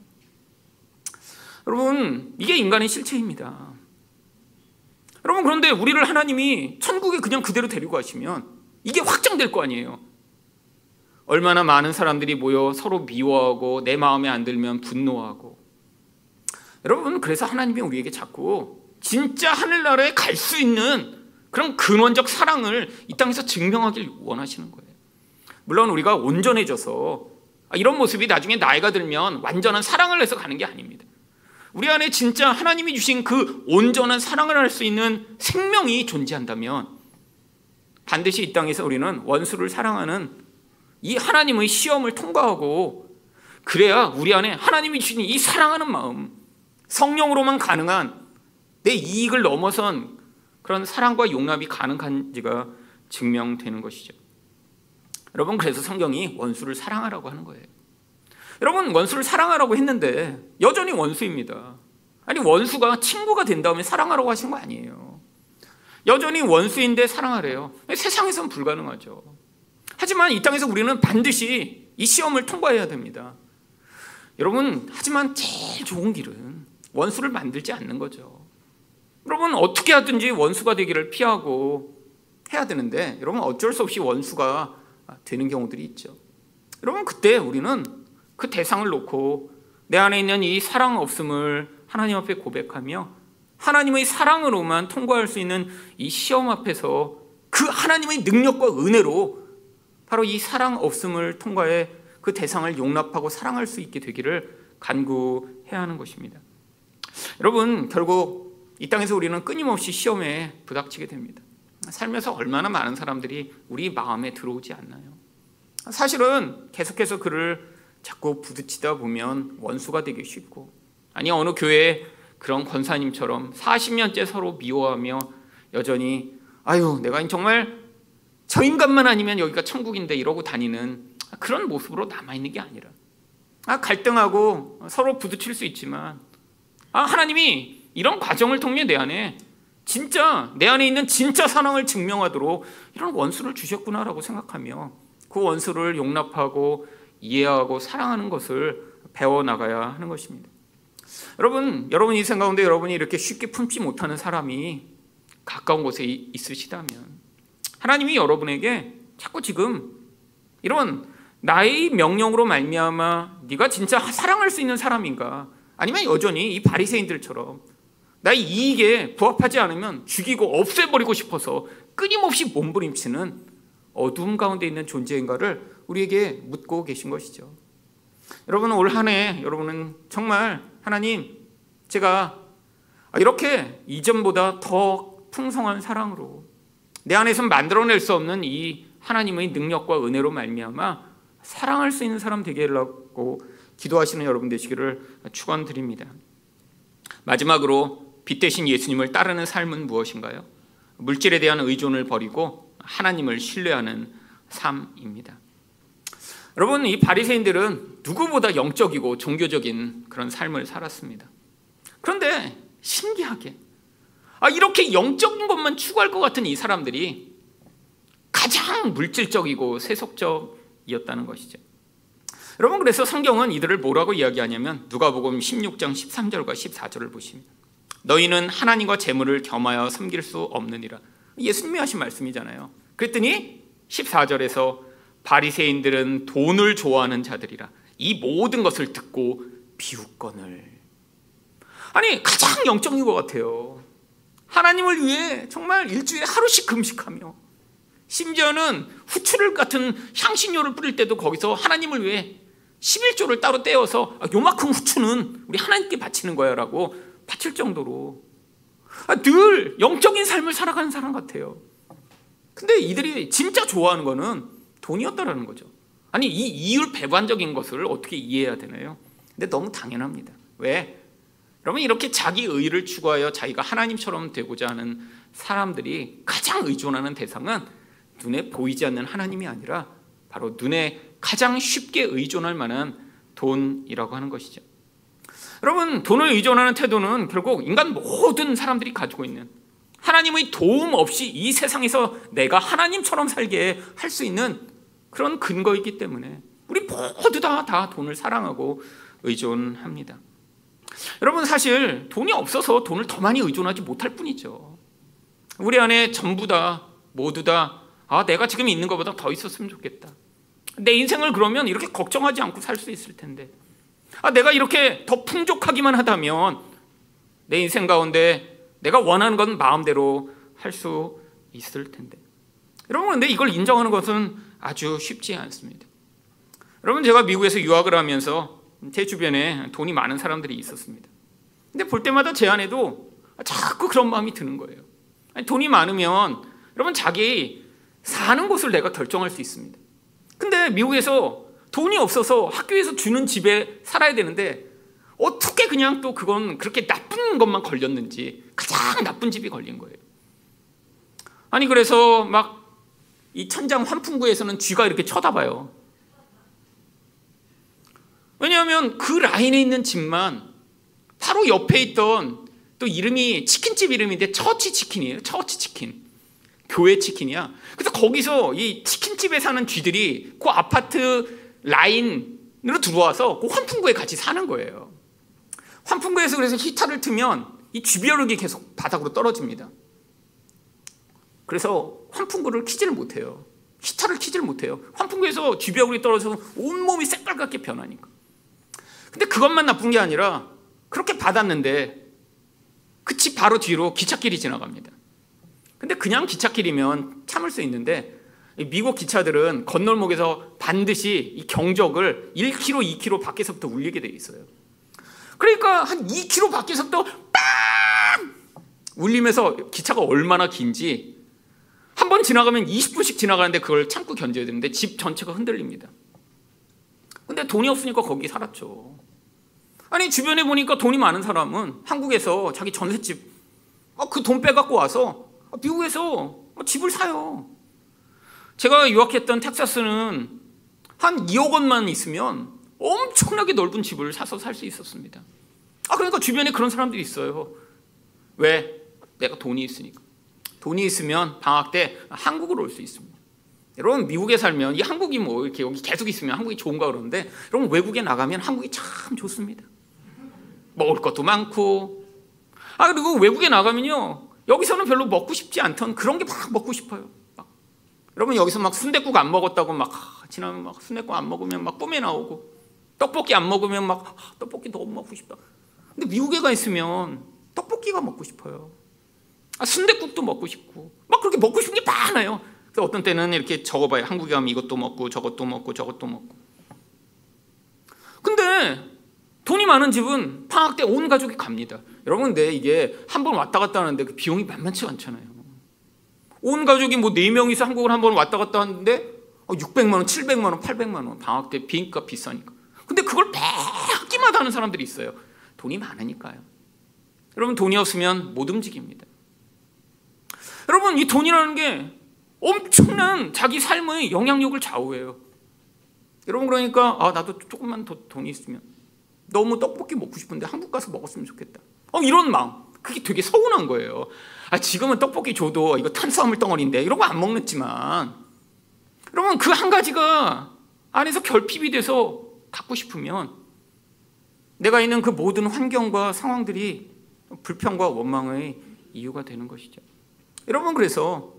Speaker 1: 여러분 이게 인간의 실체입니다. 여러분 그런데 우리를 하나님이 천국에 그냥 그대로 데리고 가시면 이게 확정될 거 아니에요. 얼마나 많은 사람들이 모여 서로 미워하고 내 마음에 안 들면 분노하고 여러분 그래서 하나님이 우리에게 자꾸 진짜 하늘나라에 갈 수 있는 그런 근원적 사랑을 이 땅에서 증명하길 원하시는 거예요. 물론 우리가 온전해져서 이런 모습이 나중에 나이가 들면 완전한 사랑을 해서 가는 게 아닙니다. 우리 안에 진짜 하나님이 주신 그 온전한 사랑을 할 수 있는 생명이 존재한다면 반드시 이 땅에서 우리는 원수를 사랑하는 이 하나님의 시험을 통과하고 그래야 우리 안에 하나님이 주신 이 사랑하는 마음, 성령으로만 가능한 내 이익을 넘어선 그런 사랑과 용납이 가능한지가 증명되는 것이죠. 여러분 그래서 성경이 원수를 사랑하라고 하는 거예요. 여러분 원수를 사랑하라고 했는데 여전히 원수입니다. 아니 원수가 친구가 된 다음에 사랑하라고 하신 거 아니에요. 여전히 원수인데 사랑하래요. 세상에선 불가능하죠. 하지만 이 땅에서 우리는 반드시 이 시험을 통과해야 됩니다. 여러분, 하지만 제일 좋은 길은 원수를 만들지 않는 거죠. 여러분, 어떻게 하든지 원수가 되기를 피하고 해야 되는데, 여러분, 어쩔 수 없이 원수가 되는 경우들이 있죠. 여러분, 그때 우리는 그 대상을 놓고 내 안에 있는 이 사랑 없음을 하나님 앞에 고백하며 하나님의 사랑으로만 통과할 수 있는 이 시험 앞에서 그 하나님의 능력과 은혜로 바로 이 사랑 없음을 통과해 그 대상을 용납하고 사랑할 수 있게 되기를 간구해야 하는 것입니다. 여러분, 결국 이 땅에서 우리는 끊임없이 시험에 부닥치게 됩니다. 살면서 얼마나 많은 사람들이 우리 마음에 들어오지 않나요? 사실은 계속해서 그를 자꾸 부딪히다 보면 원수가 되기 쉽고. 아니 어느 교회 그런 권사님처럼 40년째 서로 미워하며 여전히 아유 내가 정말 저 인간만 아니면 여기가 천국인데 이러고 다니는 그런 모습으로 남아있는 게 아니라. 아, 갈등하고 서로 부딪힐 수 있지만. 아, 하나님이 이런 과정을 통해 내 안에 진짜 내 안에 있는 진짜 사랑을 증명하도록 이런 원수를 주셨구나라고 생각하며 그 원수를 용납하고 이해하고 사랑하는 것을 배워 나가야 하는 것입니다. 여러분, 여러분 이 생각 가운데 여러분이 이렇게 쉽게 품지 못하는 사람이 가까운 곳에 있으시다면 하나님이 여러분에게 자꾸 지금 이런 나의 명령으로 말미암아 네가 진짜 사랑할 수 있는 사람인가? 아니면 여전히 이 바리새인들처럼 나의 이익에 부합하지 않으면 죽이고 없애버리고 싶어서 끊임없이 몸부림치는 어두움 가운데 있는 존재인가를 우리에게 묻고 계신 것이죠. 여러분 올 한 해 여러분은 정말 하나님 제가 이렇게 이전보다 더 풍성한 사랑으로 내 안에서 만들어낼 수 없는 이 하나님의 능력과 은혜로 말미암아 사랑할 수 있는 사람 되게 하려고 기도하시는 여러분 되시기를 축원드립니다. 마지막으로 빛 대신 예수님을 따르는 삶은 무엇인가요? 물질에 대한 의존을 버리고 하나님을 신뢰하는 삶입니다. 여러분 이 바리새인들은 누구보다 영적이고 종교적인 그런 삶을 살았습니다. 그런데 신기하게 아, 이렇게 영적인 것만 추구할 것 같은 이 사람들이 가장 물질적이고 세속적이었다는 것이죠. 여러분 그래서 성경은 이들을 뭐라고 이야기하냐면 누가복음 16장 13절과 14절을 보시면 너희는 하나님과 재물을 겸하여 섬길 수 없느니라. 예수님이 하신 말씀이잖아요. 그랬더니 14절에서 바리새인들은 돈을 좋아하는 자들이라 이 모든 것을 듣고 비웃건을 아니 가장 영적인 것 같아요. 하나님을 위해 정말 일주일에 하루씩 금식하며 심지어는 후추를 같은 향신료를 뿌릴 때도 거기서 하나님을 위해 11조를 따로 떼어서 아, 요만큼 후추는 우리 하나님께 바치는 거야 라고 바칠 정도로 아, 늘 영적인 삶을 살아가는 사람 같아요. 근데 이들이 진짜 좋아하는 거는 돈이었다라는 거죠. 아니 이 이율 배반적인 것을 어떻게 이해해야 되나요? 근데 너무 당연합니다. 왜? 여러분 이렇게 자기 의를 추구하여 자기가 하나님처럼 되고자 하는 사람들이 가장 의존하는 대상은 눈에 보이지 않는 하나님이 아니라 바로 눈에 가장 쉽게 의존할 만한 돈이라고 하는 것이죠. 여러분 돈을 의존하는 태도는 결국 인간 모든 사람들이 가지고 있는 하나님의 도움 없이 이 세상에서 내가 하나님처럼 살게 할 수 있는 그런 근거이기 때문에 우리 모두 다, 다 돈을 사랑하고 의존합니다. 여러분 사실 돈이 없어서 돈을 더 많이 의존하지 못할 뿐이죠. 우리 안에 전부 다 모두 다 아, 내가 지금 있는 것보다 더 있었으면 좋겠다. 내 인생을 그러면 이렇게 걱정하지 않고 살 수 있을 텐데. 아, 내가 이렇게 더 풍족하기만 하다면 내 인생 가운데 내가 원하는 건 마음대로 할 수 있을 텐데. 여러분, 근데 이걸 인정하는 것은 아주 쉽지 않습니다. 여러분, 제가 미국에서 유학을 하면서 제 주변에 돈이 많은 사람들이 있었습니다. 근데 볼 때마다 제 안에도 자꾸 그런 마음이 드는 거예요. 아니, 돈이 많으면 여러분 자기 사는 곳을 내가 결정할 수 있습니다. 근데 미국에서 돈이 없어서 학교에서 주는 집에 살아야 되는데 어떻게 그냥 또 그건 그렇게 나쁜 것만 걸렸는지 가장 나쁜 집이 걸린 거예요. 아니 그래서 막 이 천장 환풍구에서는 쥐가 이렇게 쳐다봐요. 왜냐하면 그 라인에 있는 집만 바로 옆에 있던 또 이름이 치킨집 이름인데 Church Chicken이에요. Church Chicken. 교회 치킨이야. 그래서 거기서 이 치킨집에 사는 쥐들이 그 아파트 라인으로 들어와서 그 환풍구에 같이 사는 거예요. 환풍구에서 그래서 히터를 트면 이 쥐벼룩이 계속 바닥으로 떨어집니다. 그래서 환풍구를 키지를 못해요. 히터를 키지를 못해요. 환풍구에서 쥐벼룩이 떨어져서 온몸이 새빨갛게 변하니까. 근데 그것만 나쁜 게 아니라 그렇게 받았는데 그 집 바로 뒤로 기찻길이 지나갑니다. 근데 그냥 기찻길이면 참을 수 있는데 미국 기차들은 건널목에서 반드시 이 경적을 1km, 2km 밖에서부터 울리게 돼 있어요. 그러니까 한 2km 밖에서부터 빵 울리면서 기차가 얼마나 긴지 한 번 지나가면 20분씩 지나가는데 그걸 참고 견뎌야 되는데 집 전체가 흔들립니다. 근데 돈이 없으니까 거기 살았죠. 아니 주변에 보니까 돈이 많은 사람은 한국에서 자기 전셋집 아, 그돈 빼갖고 와서 미국에서 집을 사요. 제가 유학했던 텍사스는 한 2억 원만 있으면 엄청나게 넓은 집을 사서 살 수 있었습니다. 아 그러니까 주변에 그런 사람들이 있어요. 왜? 내가 돈이 있으니까. 돈이 있으면 방학 때 한국으로 올 수 있습니다. 여러분 미국에 살면 이 한국이 뭐 이렇게 여기 계속 있으면 한국이 좋은가 그러는데 여러분 외국에 나가면 한국이 참 좋습니다. 먹을 것도 많고 아 그리고 외국에 나가면요 여기서는 별로 먹고 싶지 않던 그런 게 막 먹고 싶어요. 막. 여러분 여기서 막 순대국 안 먹었다고 막 지나면 막 순대국 안 먹으면 막 뿜에 나오고 떡볶이 안 먹으면 막 아, 떡볶이 너무 먹고 싶다. 근데 미국에 가 있으면 떡볶이가 먹고 싶어요. 아, 순대국도 먹고 싶고 막 그렇게 먹고 싶은 게 많아요. 어떤 때는 이렇게 적어봐요. 한국에 가면 이것도 먹고 저것도 먹고 저것도 먹고. 근데 돈이 많은 집은 방학 때 온 가족이 갑니다. 여러분, 근데 이게 한 번 왔다 갔다 하는데 그 비용이 만만치 않잖아요. 온 가족이 뭐 네 명이서 한국을 한 번 왔다 갔다 하는데 600만 원, 700만 원, 800만 원 방학 때 비행값 비싸니까. 근데 그걸 매 학기마다 하는 사람들이 있어요. 돈이 많으니까요. 여러분 돈이 없으면 못 움직입니다. 여러분 이 돈이라는 게 엄청난 자기 삶의 영향력을 좌우해요. 여러분 그러니까 아 나도 조금만 더 돈이 있으면 너무 떡볶이 먹고 싶은데 한국 가서 먹었으면 좋겠다. 어 이런 마음. 그게 되게 서운한 거예요. 아 지금은 떡볶이 줘도 이거 탄수화물 덩어리인데 이런 거 안 먹는지만 여러분 그 한 가지가 안에서 결핍이 돼서 갖고 싶으면 내가 있는 그 모든 환경과 상황들이 불평과 원망의 이유가 되는 것이죠. 여러분 그래서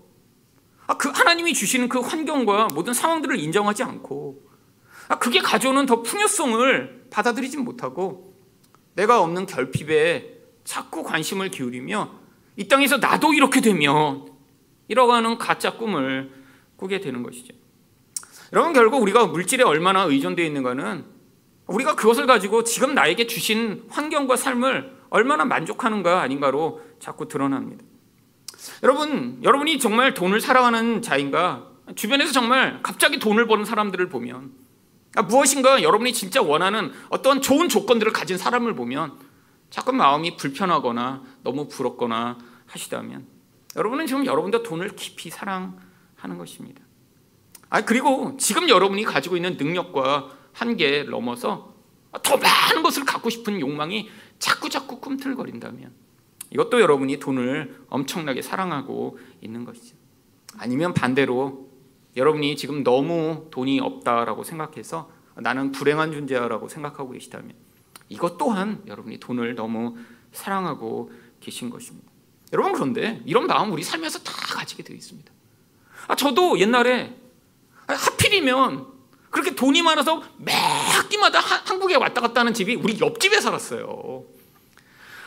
Speaker 1: 아, 그 하나님이 주시는 그 환경과 모든 상황들을 인정하지 않고 아, 그게 가져오는 더 풍요성을 받아들이지 못하고 내가 없는 결핍에 자꾸 관심을 기울이며 이 땅에서 나도 이렇게 되면 이러고 하는 가짜 꿈을 꾸게 되는 것이죠. 여러분 결국 우리가 물질에 얼마나 의존되어 있는가는 우리가 그것을 가지고 지금 나에게 주신 환경과 삶을 얼마나 만족하는가 아닌가로 자꾸 드러납니다. 여러분, 여러분이 정말 돈을 사랑하는 자인가? 주변에서 정말 갑자기 돈을 버는 사람들을 보면 아, 무엇인가 여러분이 진짜 원하는 어떤 좋은 조건들을 가진 사람을 보면 자꾸 마음이 불편하거나 너무 부럽거나 하시다면 여러분은 지금 여러분도 돈을 깊이 사랑하는 것입니다. 아 그리고 지금 여러분이 가지고 있는 능력과 한계 넘어서 더 많은 것을 갖고 싶은 욕망이 자꾸 자꾸 꿈틀거린다면 이것도 여러분이 돈을 엄청나게 사랑하고 있는 것이죠. 아니면 반대로 여러분이 지금 너무 돈이 없다라고 생각해서 나는 불행한 존재야라고 생각하고 계시다면 이것 또한 여러분이 돈을 너무 사랑하고 계신 것입니다. 여러분 그런데 이런 마음 우리 삶에서 다 가지게 되어 있습니다. 아, 저도 옛날에 하필이면 그렇게 돈이 많아서 매 학기마다 한국에 왔다 갔다 하는 집이 우리 옆집에 살았어요.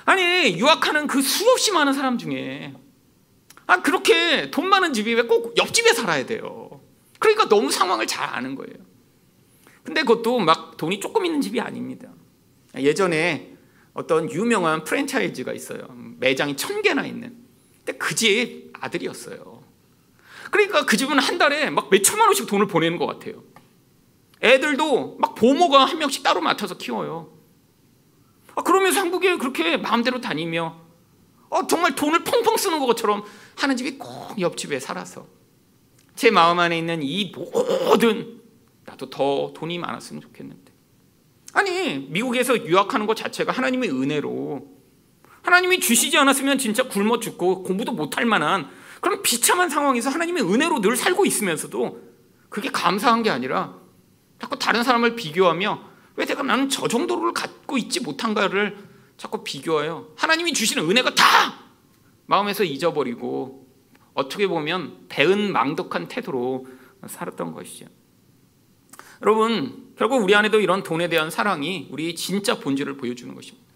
Speaker 1: 아니 유학하는 그 수없이 많은 사람 중에 아 그렇게 돈 많은 집이 왜 꼭 옆집에 살아야 돼요? 그러니까 너무 상황을 잘 아는 거예요. 근데 그것도 막 돈이 조금 있는 집이 아닙니다. 예전에 어떤 유명한 프랜차이즈가 있어요. 매장이 천 개나 있는. 근데 그 집 아들이었어요. 그러니까 그 집은 한 달에 막 몇 천만 원씩 돈을 보내는 것 같아요. 애들도 막 보모가 한 명씩 따로 맡아서 키워요. 아, 그러면서 한국에 그렇게 마음대로 다니며 어, 정말 돈을 펑펑 쓰는 것처럼 하는 집이 꼭 옆집에 살아서 제 마음 안에 있는 이 모든 나도 더 돈이 많았으면 좋겠는데. 아니 미국에서 유학하는 것 자체가 하나님의 은혜로 하나님이 주시지 않았으면 진짜 굶어 죽고 공부도 못할 만한 그런 비참한 상황에서 하나님의 은혜로 늘 살고 있으면서도 그게 감사한 게 아니라 자꾸 다른 사람을 비교하며 왜 내가 나는 저 정도를 갖고 있지 못한가를 자꾸 비교해요. 하나님이 주시는 은혜가 다 마음에서 잊어버리고 어떻게 보면 배은 망덕한 태도로 살았던 것이죠. 여러분, 결국 우리 안에도 이런 돈에 대한 사랑이 우리 진짜 본질을 보여주는 것입니다.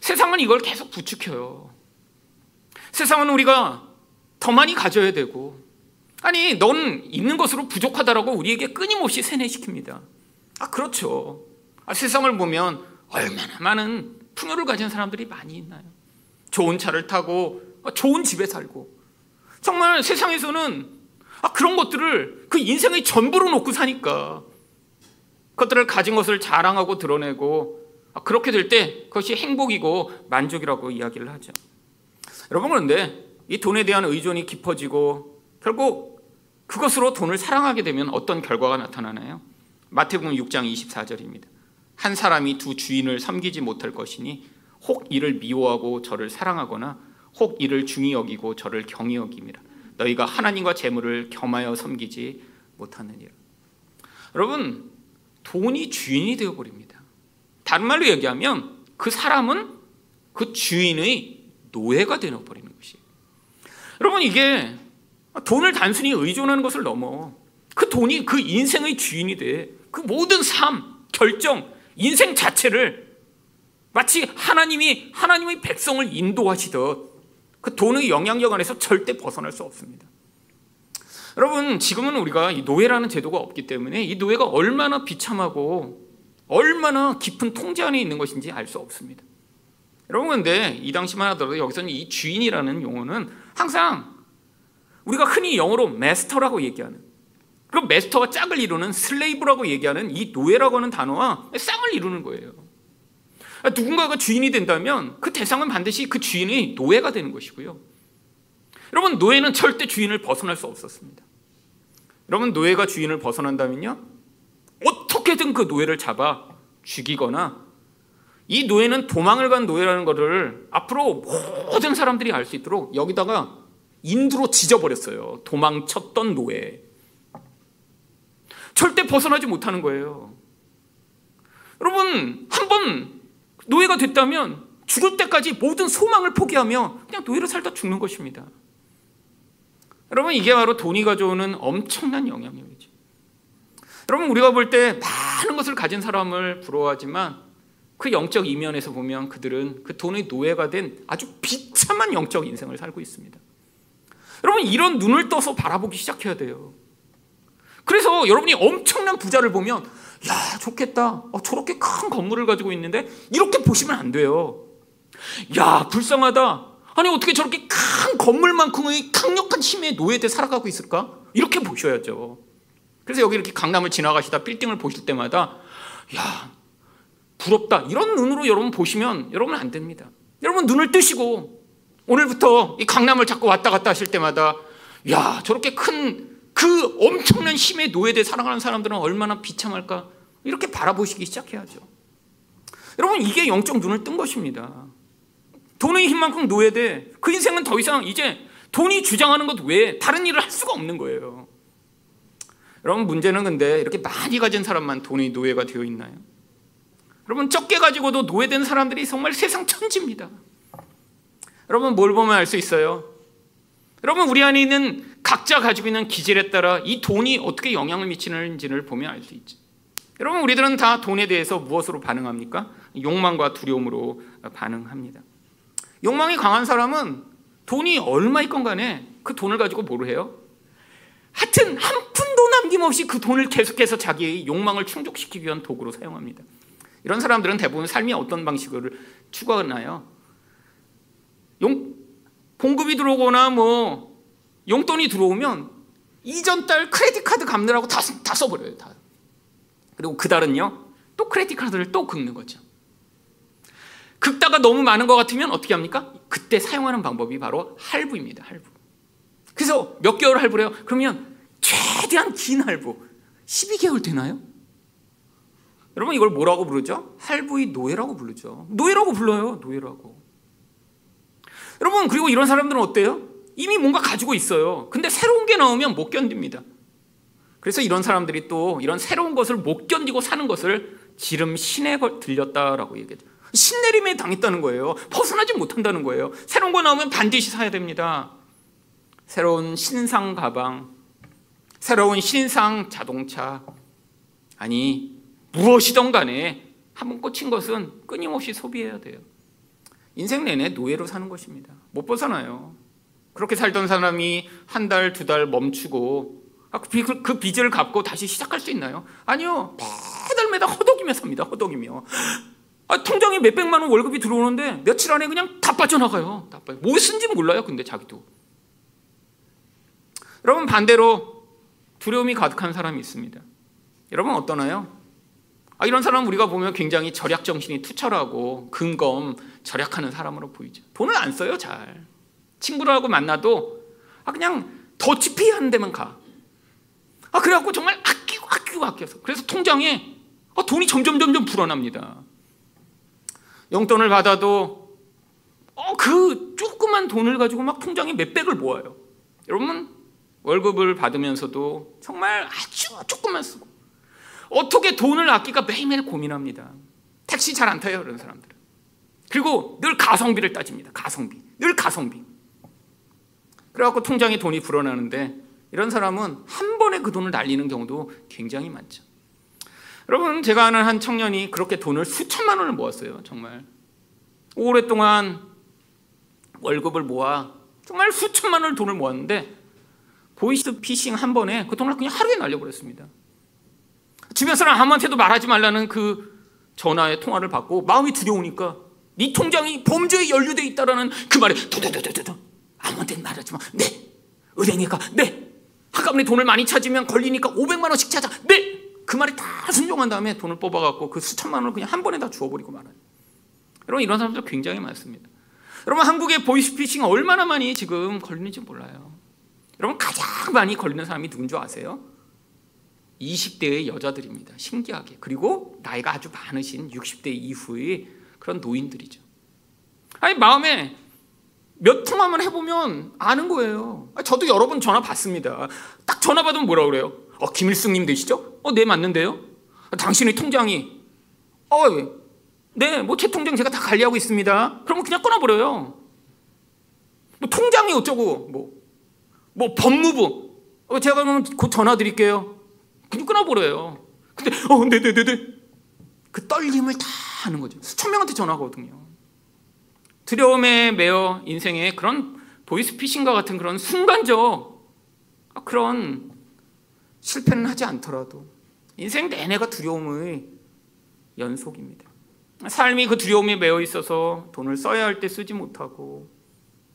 Speaker 1: 세상은 이걸 계속 부추겨요. 세상은 우리가 더 많이 가져야 되고, 아니, 넌 있는 것으로 부족하다라고 우리에게 끊임없이 세뇌시킵니다. 아, 그렇죠. 아, 세상을 보면 얼마나 많은 풍요를 가진 사람들이 많이 있나요? 좋은 차를 타고 아, 좋은 집에 살고 정말 세상에서는 아, 그런 것들을 그 인생의 전부로 놓고 사니까 그것들을 가진 것을 자랑하고 드러내고 아, 그렇게 될 때 그것이 행복이고 만족이라고 이야기를 하죠. 여러분 그런데 이 돈에 대한 의존이 깊어지고 결국 그것으로 돈을 사랑하게 되면 어떤 결과가 나타나나요? 마태복음 6장 24절입니다. 한 사람이 두 주인을 섬기지 못할 것이니 혹 이를 미워하고 저를 사랑하거나 혹 이를 중히 여기고 저를 경히 여김이라 너희가 하나님과 재물을 겸하여 섬기지 못하느니라. 여러분 돈이 주인이 되어 버립니다. 다른 말로 얘기하면 그 사람은 그 주인의 노예가 되어 버리는 것이에요 여러분 이게 돈을 단순히 의존하는 것을 넘어 그 돈이 그 인생의 주인이 돼. 그 모든 삶, 결정, 인생 자체를 마치 하나님이 하나님의 백성을 인도하시듯 그 돈의 영향력 안에서 절대 벗어날 수 없습니다. 여러분 지금은 우리가 이 노예라는 제도가 없기 때문에 이 노예가 얼마나 비참하고 얼마나 깊은 통제 안에 있는 것인지 알 수 없습니다. 여러분 근데 이 당시만 하더라도 여기서는 이 주인이라는 용어는 항상 우리가 흔히 영어로 master라고 얘기하는 그럼 master가 짝을 이루는 slave라고 얘기하는 이 노예라고 하는 단어와 쌍을 이루는 거예요. 누군가가 주인이 된다면 그 대상은 반드시 그 주인의 노예가 되는 것이고요. 여러분 노예는 절대 주인을 벗어날 수 없었습니다. 여러분 노예가 주인을 벗어난다면요 어떻게든 그 노예를 잡아 죽이거나 이 노예는 도망을 간 노예라는 것을 앞으로 모든 사람들이 알 수 있도록 여기다가 인두로 지져버렸어요. 도망쳤던 노예. 절대 벗어나지 못하는 거예요. 여러분 한 번 노예가 됐다면 죽을 때까지 모든 소망을 포기하며 그냥 노예로 살다 죽는 것입니다. 여러분 이게 바로 돈이 가져오는 엄청난 영향력이죠. 여러분 우리가 볼 때 많은 것을 가진 사람을 부러워하지만 그 영적 이면에서 보면 그들은 그 돈의 노예가 된 아주 비참한 영적 인생을 살고 있습니다. 여러분 이런 눈을 떠서 바라보기 시작해야 돼요. 그래서 여러분이 엄청난 부자를 보면 야 좋겠다. 어, 저렇게 큰 건물을 가지고 있는데 이렇게 보시면 안 돼요. 야 불쌍하다. 아니 어떻게 저렇게 큰 건물만큼의 강력한 힘에 노예돼 살아가고 있을까? 이렇게 보셔야죠. 그래서 여기 이렇게 강남을 지나가시다 빌딩을 보실 때마다 야 부럽다 이런 눈으로 여러분 보시면 여러분 안 됩니다. 여러분 눈을 뜨시고 오늘부터 이 강남을 자꾸 왔다 갔다 하실 때마다 야 저렇게 큰 그 엄청난 힘에 노예돼 살아가는 사람들은 얼마나 비참할까 이렇게 바라보시기 시작해야죠. 여러분 이게 영적 눈을 뜬 것입니다. 돈의 힘만큼 노예돼 그 인생은 더 이상 이제 돈이 주장하는 것 외에 다른 일을 할 수가 없는 거예요. 여러분 문제는 근데 이렇게 많이 가진 사람만 돈의 노예가 되어 있나요? 여러분 적게 가지고도 노예된 사람들이 정말 세상 천지입니다. 여러분 뭘 보면 알 수 있어요? 여러분 우리 안에 있는 각자 가지고 있는 기질에 따라 이 돈이 어떻게 영향을 미치는지를 보면 알 수 있죠. 여러분 우리들은 다 돈에 대해서 무엇으로 반응합니까? 욕망과 두려움으로 반응합니다. 욕망이 강한 사람은 돈이 얼마 있건 간에 그 돈을 가지고 뭘 해요? 하여튼 한 푼도 남김없이 그 돈을 계속해서 자기의 욕망을 충족시키기 위한 도구로 사용합니다. 이런 사람들은 대부분 삶이 어떤 방식을 추구하나요? 용, 봉급이 들어오거나 뭐 용돈이 들어오면 이전 달 크레딧 카드 갚느라고 다, 다 써버려요. 다. 그리고 그 달은요 또 크레딧 카드를 또 긁는 거죠. 긁다가 너무 많은 것 같으면 어떻게 합니까? 그때 사용하는 방법이 바로 할부입니다. 할부. 그래서 몇 개월 할부래요? 그러면 최대한 긴 할부. 12개월 되나요? 여러분 이걸 뭐라고 부르죠? 할부의 노예라고 부르죠. 노예라고 불러요. 노예라고. 여러분 그리고 이런 사람들은 어때요? 이미 뭔가 가지고 있어요. 근데 새로운 게 나오면 못 견딥니다. 그래서 이런 사람들이 또 이런 새로운 것을 못 견디고 사는 것을 지름 신에 들렸다라고 얘기해요. 신내림에 당했다는 거예요. 벗어나지 못한다는 거예요. 새로운 거 나오면 반드시 사야 됩니다. 새로운 신상 가방, 새로운 신상 자동차, 아니 무엇이든 간에 한 번 꽂힌 것은 끊임없이 소비해야 돼요. 인생 내내 노예로 사는 것입니다. 못 벗어나요. 그렇게 살던 사람이 한 달, 두 달 멈추고 아, 그, 그 빚을 갚고 다시 시작할 수 있나요? 아니요. 매달 매달 허덕이며 삽니다. 허덕이며. 아, 통장에 몇백만 원 월급이 들어오는데 며칠 안에 그냥 다 빠져나가요. 다 빠져. 뭐 쓴지 몰라요. 근데 자기도. 여러분 반대로 두려움이 가득한 사람이 있습니다. 여러분 어떠나요? 아, 이런 사람 우리가 보면 굉장히 절약 정신이 투철하고 근검 절약하는 사람으로 보이죠. 돈을 안 써요 잘. 친구들하고 만나도 아 그냥 더치페이 하는 데만 가. 아 그래갖고 정말 아끼고 아끼고 아껴서 그래서 통장에 아, 돈이 점점 점점 불어납니다. 용돈을 받아도 어, 그 조그만 돈을 가지고 막 통장에 몇 백을 모아요. 여러분 월급을 받으면서도 정말 아주 조금만 쓰고 어떻게 돈을 아끼까 매일매일 고민합니다. 택시 잘 안 타요 그런 사람들은. 그리고 늘 가성비를 따집니다. 가성비. 늘 가성비. 그래갖고 통장에 돈이 불어나는데 이런 사람은 한 번에 그 돈을 날리는 경우도 굉장히 많죠. 여러분 제가 아는 한 청년이 그렇게 돈을 수천만 원을 모았어요. 정말 오랫동안 월급을 모아 정말 수천만 원을 돈을 모았는데 보이스 피싱 한 번에 그 돈을 그냥 하루에 날려버렸습니다. 주변 사람 아무한테도 말하지 말라는 그 전화의 통화를 받고 마음이 두려우니까 네 통장이 범죄에 연루돼 있다라는 그 말에 도도도도도 아무한테 말하지 마. 네. 가. 네. 한꺼번에 돈을 많이 찾으면 걸리니까 500만 원씩 찾아. 네. 그 말이 다 순종한 다음에 돈을 뽑아갖고 그 수천만 원을 그냥 한 번에 다 주워버리고 말아요. 여러분 이런 사람들 굉장히 많습니다. 여러분 한국의 보이스피싱 얼마나 많이 지금 걸리는지 몰라요. 여러분 가장 많이 걸리는 사람이 누군 줄 아세요? 20대의 여자들입니다. 신기하게. 그리고 나이가 아주 많으신 60대 이후의 그런 노인들이죠. 아니 마음에 몇 통화만 해보면 아는 거예요. 저도 여러 번 전화 받습니다. 딱 전화 받으면 뭐라 그래요? 어, 김일승님 되시죠? 어, 네, 맞는데요? 당신의 통장이 어, 네, 뭐 제 통장 제가 다 관리하고 있습니다. 그러면 그냥 끊어버려요. 뭐 통장이 어쩌고, 뭐, 뭐 법무부, 어, 제가 그러면 곧 전화 드릴게요. 그냥 끊어버려요. 근데, 어, 네네네네. 그 떨림을 다 하는 거죠. 수천 명한테 전화거든요. 두려움에 매여 인생에 그런 보이스피싱과 같은 그런 순간적 그런 실패는 하지 않더라도 인생 내내가 두려움의 연속입니다. 삶이 그 두려움에 매여 있어서 돈을 써야 할 때 쓰지 못하고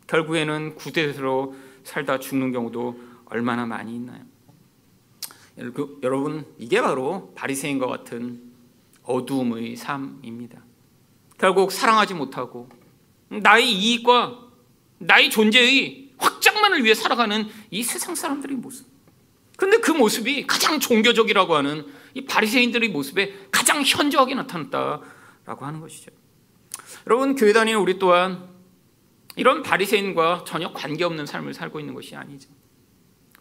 Speaker 1: 결국에는 구대로 살다 죽는 경우도 얼마나 많이 있나요? 여러분 이게 바로 바리새인과 같은 어두움의 삶입니다. 결국 사랑하지 못하고 나의 이익과 나의 존재의 확장만을 위해 살아가는 이 세상 사람들의 모습. 그런데 그 모습이 가장 종교적이라고 하는 이 바리새인들의 모습에 가장 현저하게 나타났다라고 하는 것이죠. 여러분 교회 다니는 우리 또한 이런 바리새인과 전혀 관계없는 삶을 살고 있는 것이 아니죠.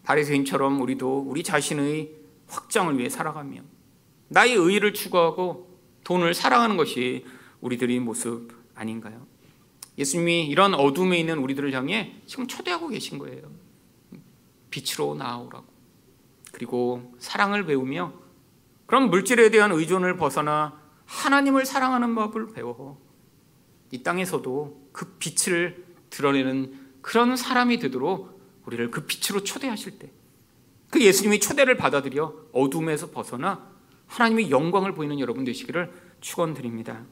Speaker 1: 바리새인처럼 우리도 우리 자신의 확장을 위해 살아가며 나의 의의를 추구하고 돈을 사랑하는 것이 우리들의 모습 아닌가요? 예수님이 이런 어둠에 있는 우리들을 향해 지금 초대하고 계신 거예요. 빛으로 나아오라고. 그리고 사랑을 배우며 그런 물질에 대한 의존을 벗어나 하나님을 사랑하는 법을 배워 이 땅에서도 그 빛을 드러내는 그런 사람이 되도록 우리를 그 빛으로 초대하실 때 그 예수님이 초대를 받아들여 어둠에서 벗어나 하나님의 영광을 보이는 여러분 되시기를 축원드립니다.